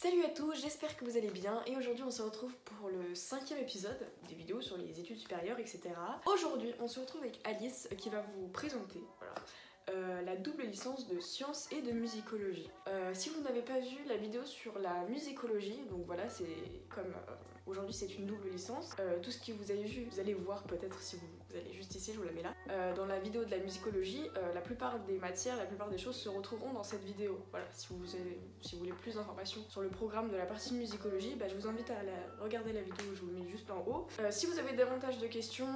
Salut à tous, j'espère que vous allez bien et aujourd'hui on se retrouve pour le cinquième épisode des vidéos sur les études supérieures etc. Aujourd'hui on se retrouve avec Alice qui va vous présenter euh, la double licence de sciences et de musicologie. Euh, si vous n'avez pas vu la vidéo sur la musicologie, donc voilà, c'est comme euh, aujourd'hui c'est une double licence, tout ce que vous avez vu, vous allez voir peut-être si vous, allez juste ici, je vous la mets là. dans la vidéo de la musicologie, la plupart des matières, la plupart des choses se retrouveront dans cette vidéo. Voilà, si vous, voulez plus d'informations sur le programme de la partie musicologie, bah, je vous invite à regarder la vidéo, je vous le mets juste en haut. si vous avez davantage de questions,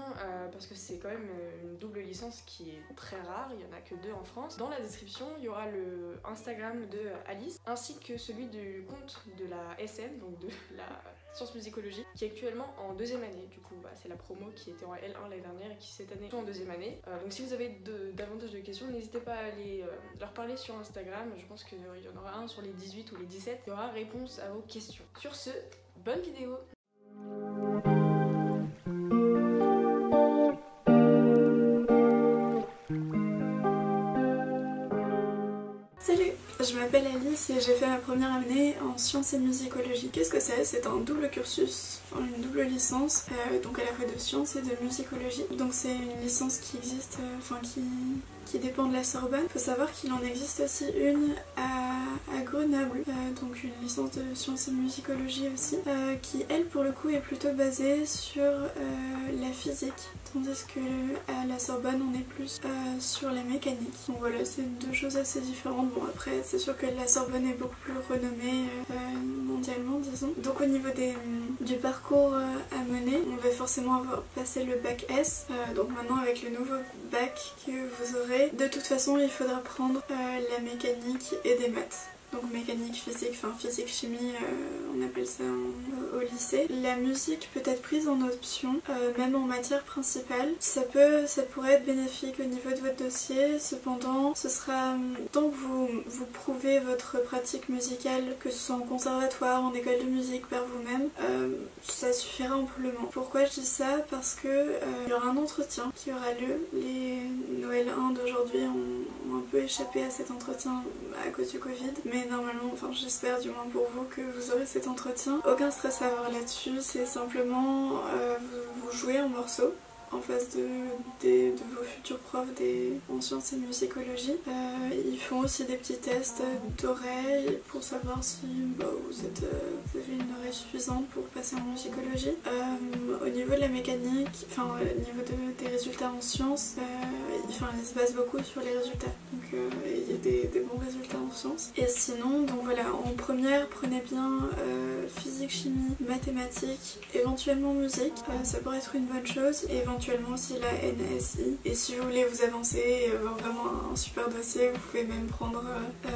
parce que c'est quand même une double licence qui est très rare, il y en a que en France. Dans la description, il y aura le Instagram de Alice ainsi que celui du compte de la SM, donc de la science musicologie, qui est actuellement en deuxième année. Du coup, bah, c'est la promo qui était en L1 l'année dernière et qui cette année est en deuxième année. Euh, donc si vous avez davantage de questions, n'hésitez pas à aller euh, leur parler sur Instagram. Je pense qu'il y en aura un sur les 18 ou les 17. Il y aura réponse à vos questions. Sur ce, bonne vidéo m'appelle Alice et j'ai fait ma première année en sciences et musicologie. Qu'est-ce que c'est? C'est un double cursus, une double licence, euh, donc à la fois de sciences et de musicologie. Donc c'est une licence qui existe, euh, enfin qui, qui dépend de la Sorbonne. Il faut savoir qu'il en existe aussi une à, Grenoble, euh, donc une licence de sciences et musicologie aussi, qui elle pour le coup est plutôt basée sur la physique tandis que à la Sorbonne on est plus sur la mécanique. Donc voilà, c'est deux choses assez différentes. Bon après c'est sûr que la Sorbonne est beaucoup plus renommée euh, mondialement disons. Donc au niveau des, du parcours euh, à mener, on va forcément avoir passé le bac S. donc maintenant avec le nouveau bac que vous aurez, de toute façon il faudra prendre la mécanique et des maths donc mécanique, physique, enfin physique, chimie, euh, on appelle ça au lycée. La musique peut être prise en option, euh, même en matière principale. Ça peut, ça pourrait être bénéfique au niveau de votre dossier, cependant ce sera, tant que vous, vous prouvez votre pratique musicale, que ce soit en conservatoire, en école de musique, par vous-même, euh, ça suffira amplement. Pourquoi je dis ça? Parce que il y aura un entretien qui aura lieu. Les Noël 1 d'aujourd'hui ont, un peu échappé à cet entretien à cause du Covid, mais normalement, enfin j'espère du moins pour vous que vous aurez cet entretien. Aucun stress à avoir là-dessus, c'est simplement euh, vous jouez un morceau en face de, vos futurs profs des, en sciences et musicologie. Euh, ils font aussi des petits tests d'oreille pour savoir si bah, euh, vous, avez une oreille suffisante pour passer en musicologie. Euh, au niveau de la mécanique, enfin au niveau des résultats en sciences, ils se basent beaucoup sur les résultats. Il y a des, bons résultats en sciences. Et sinon, donc voilà, en première, prenez bien physique, chimie, mathématiques, éventuellement musique. ça pourrait être une bonne chose. Et éventuellement aussi la NSI. Et si vous voulez vous avancer et avoir vraiment un super dossier, vous pouvez même prendre euh,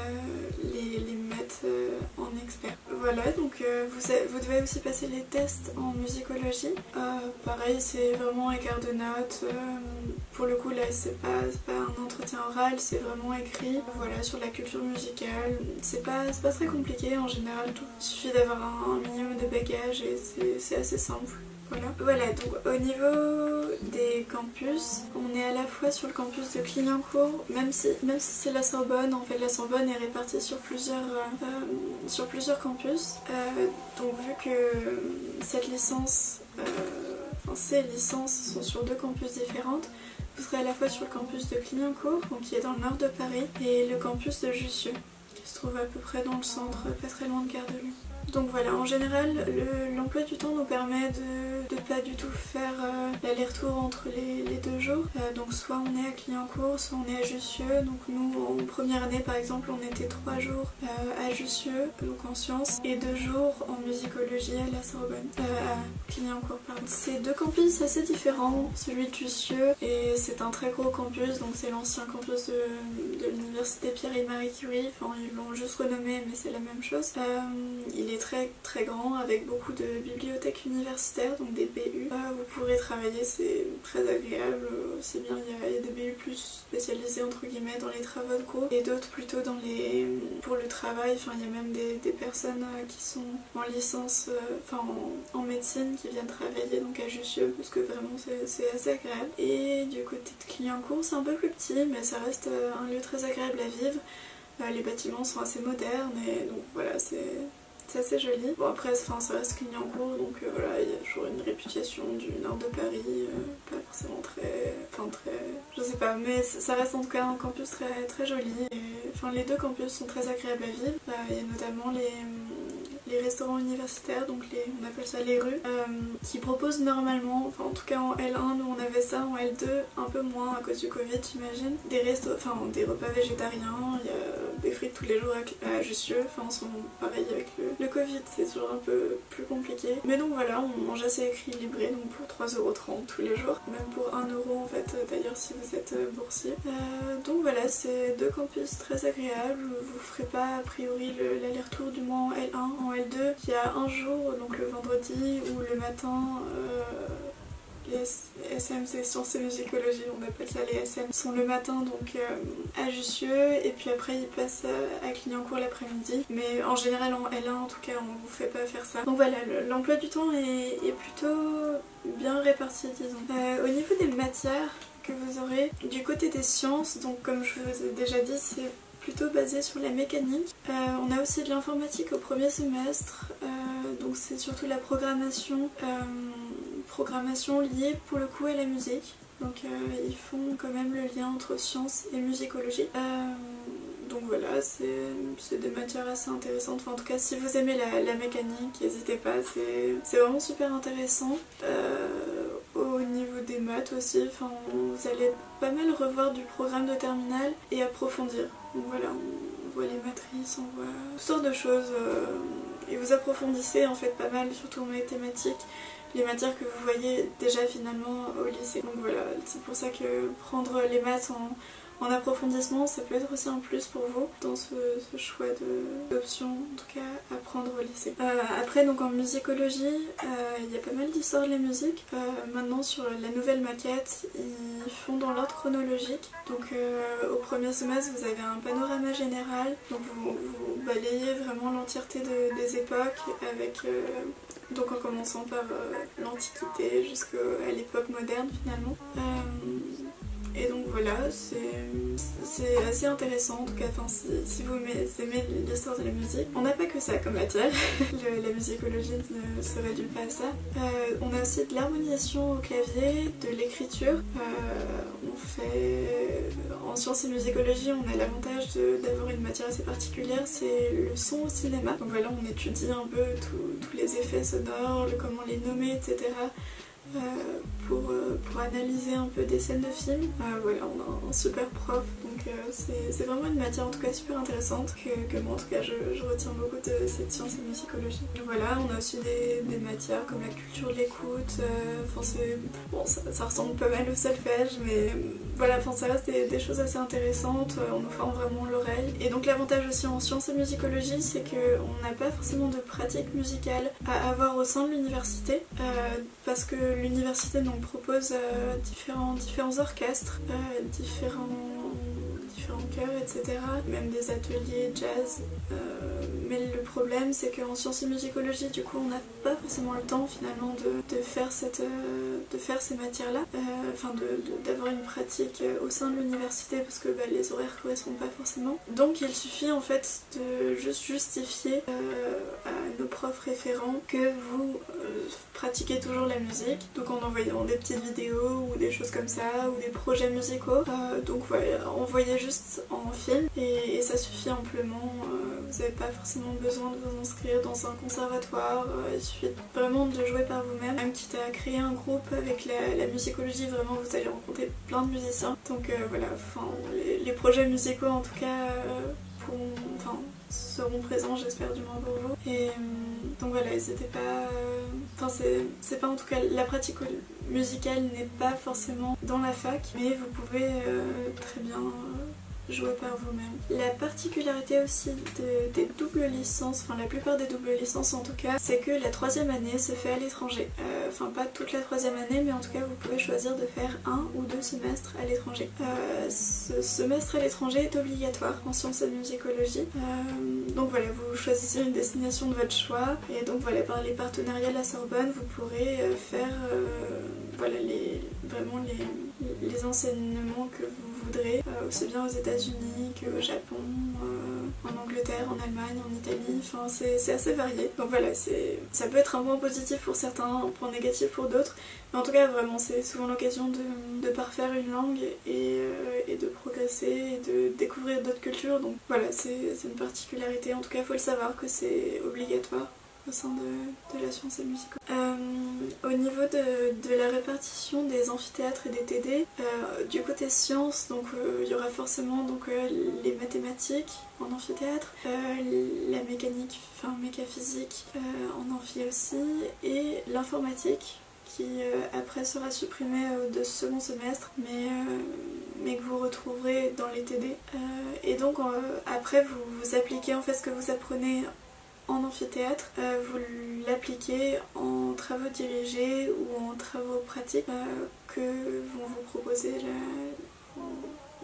les, euh, en expert. Voilà, donc euh, vous, vous, devez aussi passer les tests en musicologie. pareil, c'est vraiment écart de notes. pour le coup, là, c'est pas, pas un entretien oral, c'est vraiment écrit. Voilà, sur la culture musicale. C'est pas, pas très compliqué en général, tout. Il suffit d'avoir un, un minimum de bagages et c'est assez simple. Voilà. donc au niveau des campus, on est à la fois sur le campus de Clignancourt, même si, même si c'est la Sorbonne, en fait la Sorbonne est répartie sur plusieurs, euh, sur plusieurs campus. Euh, donc vu que cette licence, euh, enfin ces licences sont sur deux campus différentes, vous serez à la fois sur le campus de Clignancourt, donc qui est dans le nord de Paris, et le campus de Jussieu, qui se trouve à peu près dans le centre, pas très loin de Gare de Lyon. Donc voilà, en général, l'emploi du temps nous permet de ne pas du tout faire euh, l'aller-retour entre les, deux jours. Euh, donc soit on est à Clignancourt, soit on est à Jussieu. Donc nous, en première année par exemple, on était trois jours euh, à Jussieu, donc en sciences, et deux jours en musicologie à la Sorbonne, à Clignancourt. C'est deux campus assez différents, celui de Jussieu, et c'est un très gros campus, donc c'est l'ancien campus de, l'université Pierre et Marie Curie. Enfin, ils l'ont juste renommé, mais c'est la même chose. Très très grand avec beaucoup de bibliothèques universitaires, donc des BU. vous pourrez travailler, c'est très agréable, c'est bien, il y, a, des BU plus spécialisés entre guillemets dans les travaux de cours et d'autres plutôt dans les pour le travail, enfin il y a même des, personnes euh, qui sont en licence, euh, enfin en, médecine qui viennent travailler donc à Jussieu parce que vraiment c'est assez agréable. Et du côté de Clignancourt c'est un peu plus petit mais ça reste euh, un lieu très agréable à vivre. Les bâtiments sont assez modernes et donc voilà c'est c'est assez joli. Bon après enfin, ça reste Clignancourt donc euh, voilà il y a toujours une réputation du nord de Paris, euh, pas forcément très... Enfin très... Je sais pas mais ça reste en tout cas un campus très, très joli. Enfin les deux campus sont très agréables à vivre. Il y a notamment les les restaurants universitaires, donc les, on appelle ça les rues, euh, qui proposent normalement, enfin en tout cas en L1, nous on avait ça, en L2 un peu moins à cause du Covid j'imagine, des restos, enfin des repas végétariens, il y a des frites tous les jours à, Jussieu, enfin en ce pareil avec le, Covid c'est toujours un peu plus compliqué. Mais donc voilà, on mange assez équilibré, donc pour 3,30€ tous les jours, même pour 1€ en fait d'ailleurs si vous êtes euh, boursier. Euh, donc voilà, c'est deux campus très agréables, vous ferez pas a priori l'aller-retour du moins en L1, en L2, il y a un jour, donc le vendredi ou le matin, euh, les SM, c'est sciences et musicologie, on appelle ça les SM, sont le matin donc euh, à Jussieu et puis après ils passent à Clignancourt l'après-midi. Mais en général en L1 en tout cas on vous fait pas faire ça. Donc voilà, l'emploi du temps est, plutôt bien réparti disons. Euh, au niveau des matières que vous aurez, du côté des sciences, donc comme je vous ai déjà dit c'est plutôt basé sur la mécanique. Euh, on a aussi de l'informatique au premier semestre, euh, donc c'est surtout la programmation, euh, programmation liée pour le coup à la musique. Donc ils font quand même le lien entre sciences et musicologie. donc voilà, c'est des matières assez intéressantes. Enfin, en tout cas, si vous aimez la, mécanique, n'hésitez pas, c'est vraiment super intéressant au niveau des maths aussi, enfin, vous allez pas mal revoir du programme de terminale et approfondir. Donc voilà, on voit les matrices, on voit toutes sortes de choses euh, et vous approfondissez en fait pas mal, surtout en mathématiques, les matières que vous voyez déjà finalement au lycée. Donc voilà, c'est pour ça que prendre les maths en en approfondissement, ça peut être aussi un plus pour vous dans ce, choix d'options, en tout cas à prendre au lycée. Euh, après, donc en musicologie, euh, il y a pas mal d'histoires de la musique. Euh, maintenant, sur la nouvelle maquette, ils font dans l'ordre chronologique. Donc au premier semestre, vous avez un panorama général. Donc vous, balayez vraiment l'entièreté des époques avec donc en commençant par l'Antiquité jusqu'à l'époque moderne finalement. C'est assez intéressant en tout cas, si, vous aimez l'histoire de la musique. On n'a pas que ça comme matière, la musicologie ne se réduit pas à ça. Euh, on a aussi de l'harmonisation au clavier, de l'écriture. Euh, on fait... En sciences et musicologie, on a l'avantage d'avoir une matière assez particulière, c'est le son au cinéma. Donc voilà, on étudie un peu tous les effets sonores, comment les nommer, etc. Euh, pour, euh, pour, analyser un peu des scènes de films. Euh, voilà, on a un super prof, c'est vraiment une matière en tout cas super intéressante que, moi en tout cas je, retiens beaucoup de cette science et musicologie. Voilà, on a aussi des, matières comme la culture de l'écoute, enfin bon, ça, ressemble pas mal au solfège, mais voilà, enfin ça reste des, choses assez intéressantes, on nous forme vraiment l'oreille. Et donc l'avantage aussi en sciences et musicologie, c'est qu'on n'a pas forcément de pratique musicale à avoir au sein de l'université, parce que l'université nous propose euh, différents, différents orchestres, euh, différents, etc. Même des ateliers jazz. Euh, mais le problème, c'est qu'en sciences et musicologie, du coup, on n'a pas forcément le temps finalement de, faire, cette, de faire ces matières-là, enfin d'avoir une pratique au sein de l'université parce que bah, les horaires correspondent pas forcément. Donc il suffit en fait de juste justifier à nos profs référents que vous pratiquer toujours la musique, donc en envoyant des petites vidéos ou des choses comme ça, ou des projets musicaux. Euh, donc envoyez juste en film et, ça suffit amplement. Euh, vous n'avez pas forcément besoin de vous inscrire dans un conservatoire, euh, il suffit vraiment de jouer par vous-même. Même quitte à créer un groupe avec la, musicologie, vraiment vous allez rencontrer plein de musiciens. Donc voilà, enfin, les, projets musicaux en tout cas seront présents, j'espère du moins pour vous. Et donc voilà, n'hésitez pas Enfin, c'est pas en tout cas la pratique musicale n'est pas forcément dans la fac, mais vous pouvez euh, très bien jouer par vous-même. La particularité aussi des doubles licences, enfin la plupart des doubles licences en tout cas, c'est que la troisième année se fait à l'étranger. Euh, enfin pas toute la troisième année, mais en tout cas vous pouvez choisir de faire un ou deux semestres à l'étranger. Euh, ce semestre à l'étranger est obligatoire en sciences et musicologie. Euh, donc voilà, vous choisissez une destination de votre choix et donc voilà, par les partenariats de la Sorbonne, vous pourrez faire voilà, les, vraiment les, les enseignements que vous voudrez, aussi bien aux États-Unis qu'au Japon, en Angleterre, en Allemagne, en Italie, enfin c'est assez varié. Donc voilà, ça peut être un point positif pour certains, un point négatif pour d'autres. Mais en tout cas, vraiment, c'est souvent l'occasion de, parfaire une langue et, et, de progresser et de découvrir d'autres cultures. Donc voilà, c'est une particularité. En tout cas, il faut le savoir que c'est obligatoire au sein de, la science et musique. Euh, au niveau de, la répartition des amphithéâtres et des TD, euh, du côté sciences, euh, il y aura forcément donc les mathématiques en amphithéâtre, la mécanique, enfin mécaphysique en amphi aussi, et l'informatique qui après sera supprimée de second semestre, mais mais que vous retrouverez dans les TD. et donc après vous, vous appliquez en fait ce que vous apprenez en amphithéâtre, euh, vous l'appliquez en travaux dirigés ou en travaux pratiques euh, que vont vous proposer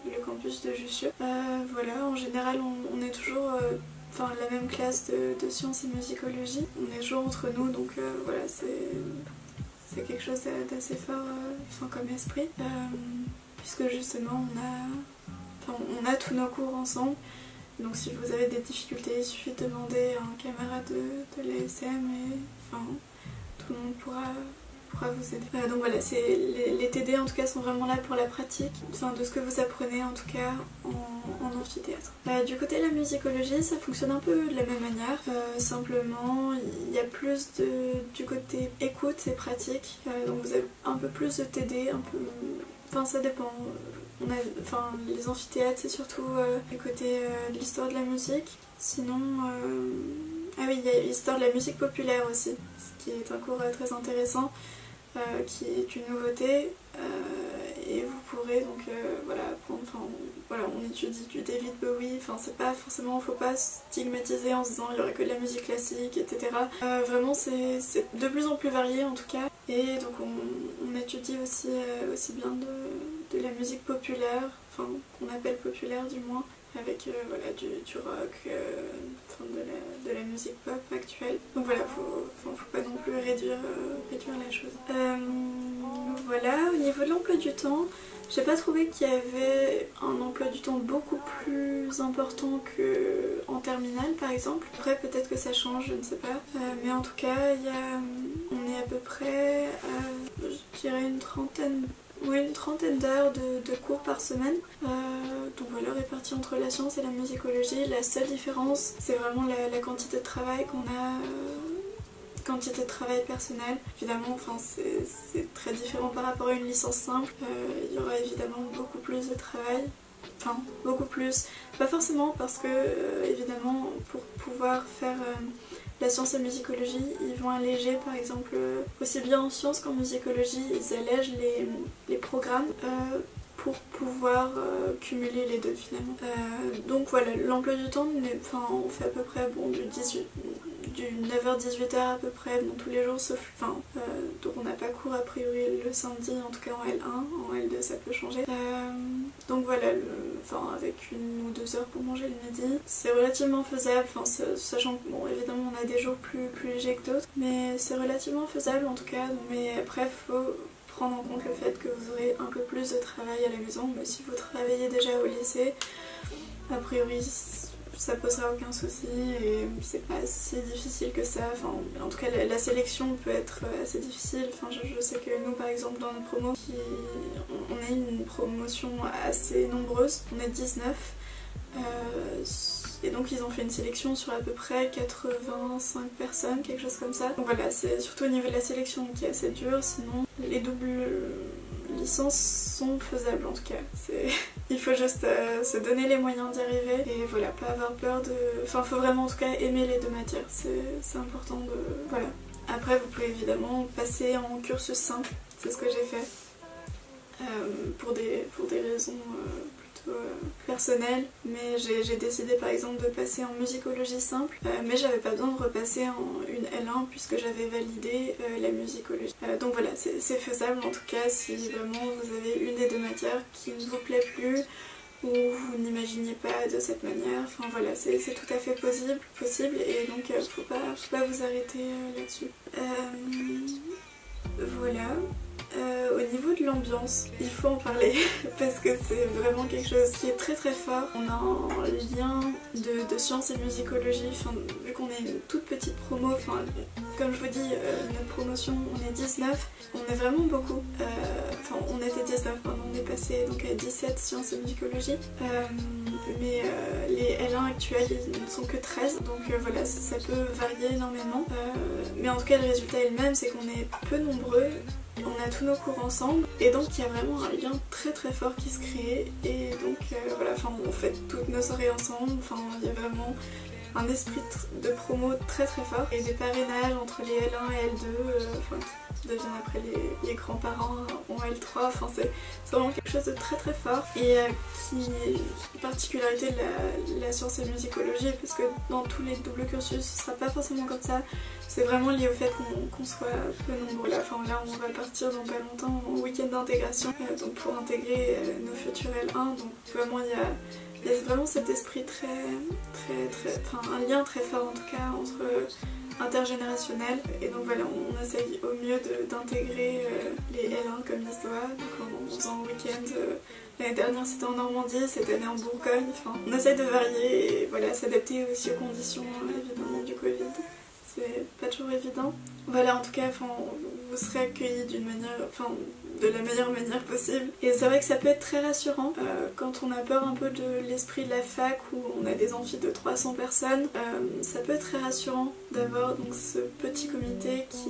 le campus de Jussieu. Euh, voilà, en général, on, est toujours la même classe de, sciences et musicologie. On est toujours entre nous, donc voilà, c'est quelque chose d'assez fort comme esprit. puisque justement, on a, on a tous nos cours ensemble. Donc si vous avez des difficultés, il suffit de demander à un camarade de, l'ASM et enfin, tout le monde pourra, pourra vous aider. Euh, donc voilà, les, les, TD en tout cas sont vraiment là pour la pratique, enfin, de ce que vous apprenez en tout cas en, en amphithéâtre. Euh, du côté de la musicologie, ça fonctionne un peu de la même manière. Euh, simplement, il y a plus de, du côté écoute et pratique. donc vous avez un peu plus de TD, un peu... Enfin ça dépend enfin, les amphithéâtres, c'est surtout euh, à côté euh, de l'histoire de la musique. Sinon, euh, ah oui, il y a l'histoire de la musique populaire aussi, ce qui est un cours très intéressant, qui est une nouveauté. et vous pourrez donc voilà. Enfin, voilà, on étudie du David Bowie. Enfin, c'est pas forcément, faut pas stigmatiser en se disant il y aurait que de la musique classique, etc. vraiment, c'est de plus en plus varié en tout cas. Et donc on, étudie aussi, aussi bien de de la musique populaire, enfin qu'on appelle populaire du moins, avec euh, voilà, du, rock, euh, de, la, musique pop actuelle. Donc voilà, faut, faut, faut pas non plus réduire, euh, réduire la chose. voilà, au niveau de l'emploi du temps, j'ai pas trouvé qu'il y avait un emploi du temps beaucoup plus important qu'en terminale par exemple. Après peut-être que ça change, je ne sais pas. mais en tout cas, y a, peu près à, je dirais une trentaine oui, une trentaine d'heures de, cours par semaine. Euh, donc voilà, répartis entre la science et la musicologie. La seule différence, c'est vraiment la, quantité de travail qu'on a. Euh, quantité de travail personnel. Évidemment, enfin, c'est très différent par rapport à une licence simple. Euh, il y aura évidemment beaucoup plus de travail. Enfin, beaucoup plus. Pas forcément parce que, évidemment, pour pouvoir faire la science et musicologie, ils vont alléger par exemple, aussi bien en sciences qu'en musicologie, ils allègent les, programmes euh, pour pouvoir euh, cumuler les deux finalement. Euh, donc voilà, l'emploi du temps, enfin, on fait à peu près bon, du 18, du 9h-18h à peu près, bon, tous les jours sauf. Enfin, donc on n'a pas cours a priori le samedi, en tout cas en L1, en L2 ça peut changer. Donc voilà, enfin, avec une ou deux heures pour manger le midi, c'est relativement faisable, enfin, sachant que bon, évidemment on a des jours plus, plus légers que d'autres, mais c'est relativement faisable en tout cas. Mais après, faut prendre en compte le fait que vous aurez un peu plus de travail à la maison, mais si vous travaillez déjà au lycée, a priori ça posera aucun souci et c'est pas si difficile que ça. Enfin, en tout cas, la, sélection peut être assez difficile. Enfin, je, sais que nous, par exemple, dans notre promo, on, a une promotion assez nombreuse, on est 19. Euh, et donc ils ont fait une sélection sur à peu près 85 personnes, quelque chose comme ça. Donc voilà, c'est surtout au niveau de la sélection qui est assez dur, sinon les doubles licences sont faisables en tout cas. Il faut juste euh, se donner les moyens d'y arriver et voilà, pas avoir peur de... Enfin, faut vraiment en tout cas aimer les deux matières, c'est important de... Voilà. Après, vous pouvez évidemment passer en cursus simple, c'est ce que j'ai fait. Euh, pour, des, raisons euh, euh, personnel, mais j'ai décidé par exemple de passer en musicologie simple, euh, mais j'avais pas besoin de repasser en une L1 puisque j'avais validé euh, la musicologie. donc voilà, c'est faisable en tout cas si vraiment vous avez une des deux matières qui ne vous plaît plus ou vous n'imaginiez pas de cette manière. Enfin voilà, c'est tout à fait possible, possible et donc faut pas, faut pas vous arrêter là-dessus. voilà. Euh, au niveau de l'ambiance, il faut en parler parce que c'est vraiment quelque chose qui est très très fort. On a un lien de, sciences et musicologie, vu qu'on est une toute petite promo, comme je vous dis, euh, notre promotion, on est 19, on est vraiment beaucoup. Euh, enfin, on était 19, maintenant on est passé donc, à 17 sciences et musicologie. mais les L1 actuels, ils ne sont que 13, donc voilà, ça, peut varier énormément. mais en tout cas, le résultat est le même, c'est qu'on est peu nombreux on a tous nos cours ensemble et donc il y a vraiment un lien très très fort qui se crée et donc euh, voilà, enfin on fait toutes nos soirées ensemble, enfin il y a vraiment un esprit de promo très très fort et des parrainages entre les L1 et L2 euh, enfin, deviennent après les, grands-parents en L3 enfin c'est vraiment quelque chose de très très fort. Et euh, qui est particularité de la, science et musicologie parce que dans tous les doubles cursus ce sera pas forcément comme ça. C'est vraiment lié au fait qu'on soit peu nombreux. Là enfin là on va partir dans pas longtemps en week-end d'intégration euh, donc pour intégrer nos futurs L1 donc vraiment il y a il y a vraiment cet esprit très, très, très, enfin un lien très fort en tout cas entre intergénérationnel. Et donc voilà on, essaye au mieux d'intégrer euh, les L1 comme l'histoire donc en, faisant un week-end euh, l'année dernière c'était en Normandie cette année en Bourgogne. Enfin on essaye de varier et voilà s'adapter aussi aux conditions évidemment du Covid. C'est pas toujours évident. Voilà en tout cas enfin, vous serez accueillis d'une manière enfin de la meilleure manière possible. Et c'est vrai que ça peut être très rassurant euh, quand on a peur un peu de l'esprit de la fac où on a des amphis de 300 personnes. Euh, ça peut être très rassurant d'avoir donc ce petit comité qui,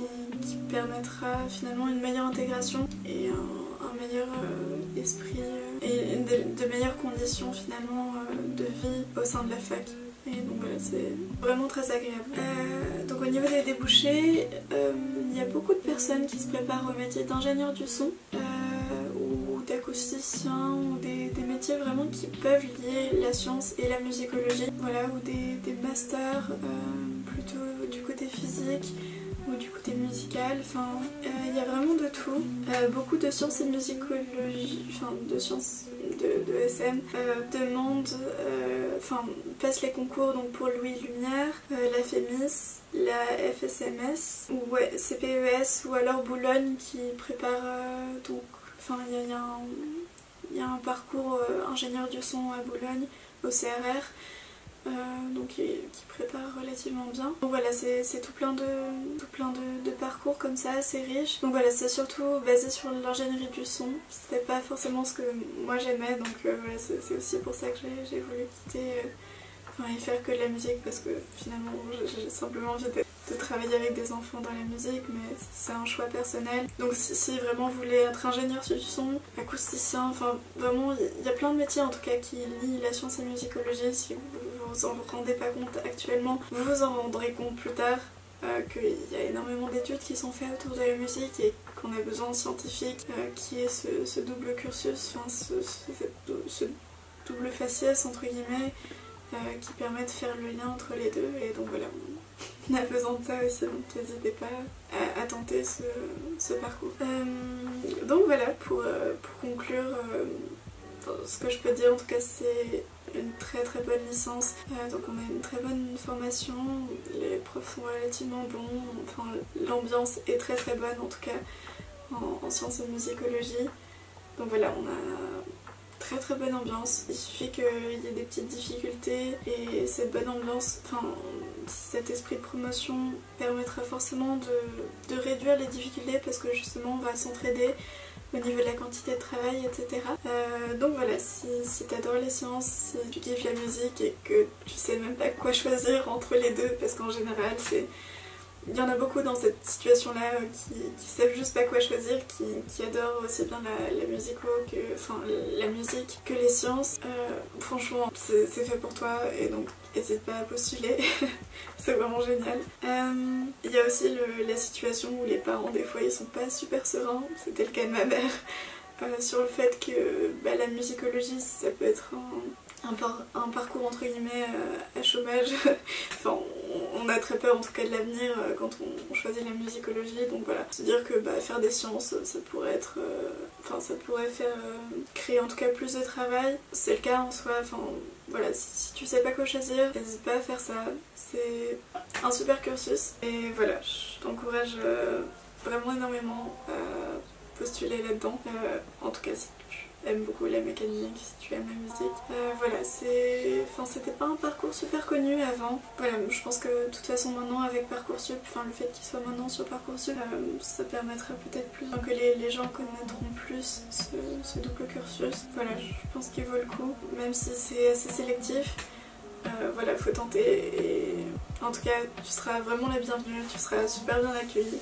permettra finalement une meilleure intégration et un, meilleur euh, esprit et de, meilleures conditions finalement de vie au sein de la fac. Et donc voilà, c'est vraiment très agréable. donc au niveau des débouchés, il y a beaucoup de personnes qui se préparent au métier d'ingénieur du son euh, ou d'acousticien ou des, métiers vraiment qui peuvent lier la science et la musicologie. Voilà, ou des, masters euh, plutôt du côté physique ou du côté musical. Enfin, euh, il y a vraiment de tout. beaucoup de sciences et enfin de sciences de SM, demandent, enfin passent les concours donc pour Louis Lumière, la FEMIS, la FSMS ou ouais, CPES ou alors Boulogne qui prépare euh, donc enfin il y, y, a un parcours euh, ingénieur du son à Boulogne au CRR euh, donc qui, prépare relativement bien. Donc voilà, c'est tout plein, de, tout plein de, parcours comme ça, assez riche. Donc voilà, c'est surtout basé sur l'ingénierie du son. C'était pas forcément ce que moi j'aimais, donc voilà, c'est aussi pour ça que j'ai voulu quitter enfin, et faire que de la musique parce que finalement j'ai simplement envie de, travailler avec des enfants dans la musique mais c'est un choix personnel donc si, vraiment vous voulez être ingénieur sur du son, acousticien, enfin vraiment il y a plein de métiers en tout cas qui lient la science et la musicologie si vous vous en rendez pas compte actuellement vous vous en rendrez compte plus tard euh, qu'il y a énormément d'études qui sont faites autour de la musique et qu'on a besoin de scientifiques euh, qui est ce, double cursus, enfin ce, double faciès entre guillemets euh, qui permet de faire le lien entre les deux. Et donc voilà, on a besoin de ça aussi, donc n'hésitez pas à, tenter ce, parcours. Donc voilà, pour conclure, ce que je peux dire en tout cas c'est une très très bonne licence, donc on a une très bonne formation, les profs sont relativement bons, enfin l'ambiance est très très bonne en tout cas en, en sciences et musicologie. Donc voilà, on a très très bonne ambiance. Il suffit qu'il y ait des petites difficultés et cette bonne ambiance, enfin cet esprit de promotion permettra forcément de, réduire les difficultés parce que justement on va s'entraider au niveau de la quantité de travail, etc. Euh, donc voilà, si, si tu adores les sciences, si tu kiffes la musique et que tu sais même pas quoi choisir entre les deux, parce qu'en général c'est il y en a beaucoup dans cette situation-là euh, qui, qui savent juste pas quoi choisir, qui, adorent aussi bien la, musique que, enfin, la musique que les sciences. Euh, franchement, c'est fait pour toi et donc n'hésite pas à postuler, c'est vraiment génial. Euh, il y a aussi la situation où les parents des fois ils sont pas super sereins, c'était le cas de ma mère, sur le fait que bah, la musicologie ça peut être un, parcours entre guillemets à chômage. enfin, on a très peur en tout cas de l'avenir euh, quand on, choisit la musicologie. Donc voilà. Se dire que bah, faire des sciences ça pourrait être euh, enfin ça pourrait faire euh, créer en tout cas plus de travail. C'est le cas en soi. Enfin voilà si, tu sais pas quoi choisir n'hésite pas à faire ça c'est un super cursus et voilà je t'encourage vraiment énormément postuler là-dedans. en tout cas, si aimes beaucoup la mécanique, si tu aimes la musique. Euh, voilà, c'est... Enfin, c'était pas un parcours super connu avant. Voilà, je pense que de toute façon maintenant avec Parcoursup, enfin le fait qu'il soit maintenant sur Parcoursup, euh, ça permettrait peut-être plus que les, gens connaîtront plus ce, double cursus. Voilà, je pense qu'il vaut le coup, même si c'est assez sélectif. Euh, voilà, faut tenter et en tout cas, tu seras vraiment la bienvenue, tu seras super bien accueillie.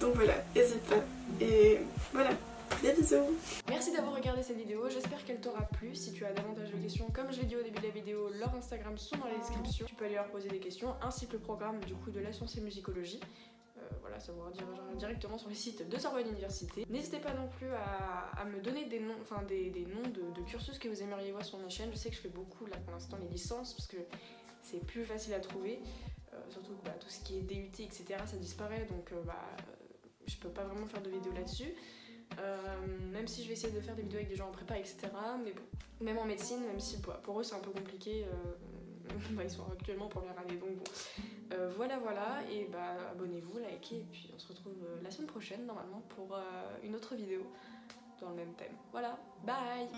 donc voilà, n'hésite pas. Et voilà, Merci d'avoir regardé cette vidéo, j'espère qu'elle t'aura plu. Si tu as davantage de questions, comme je l'ai dit au début de la vidéo, leurs Instagram sont dans la description. Tu peux aller leur poser des questions, ainsi que le programme du coup de la science et musicologie. Euh, voilà, ça vous redirigera directement sur les sites de Sorbonne Université. N'hésitez pas non plus à, me donner des noms, enfin des, noms de, cursus que vous aimeriez voir sur ma chaîne. Je sais que je fais beaucoup là pour l'instant les licences parce que c'est plus facile à trouver. Euh, surtout que bah, tout ce qui est DUT, etc. ça disparaît donc euh, bah, je peux pas vraiment faire de vidéo là-dessus. Euh, même si je vais essayer de faire des vidéos avec des gens en prépa, etc. Mais bon, même en médecine, même si pour, eux c'est un peu compliqué, euh, bah, ils sont actuellement en première année, donc bon. Euh, voilà, voilà, et bah abonnez-vous, likez, et puis on se retrouve la semaine prochaine normalement pour une autre vidéo dans le même thème. Voilà, bye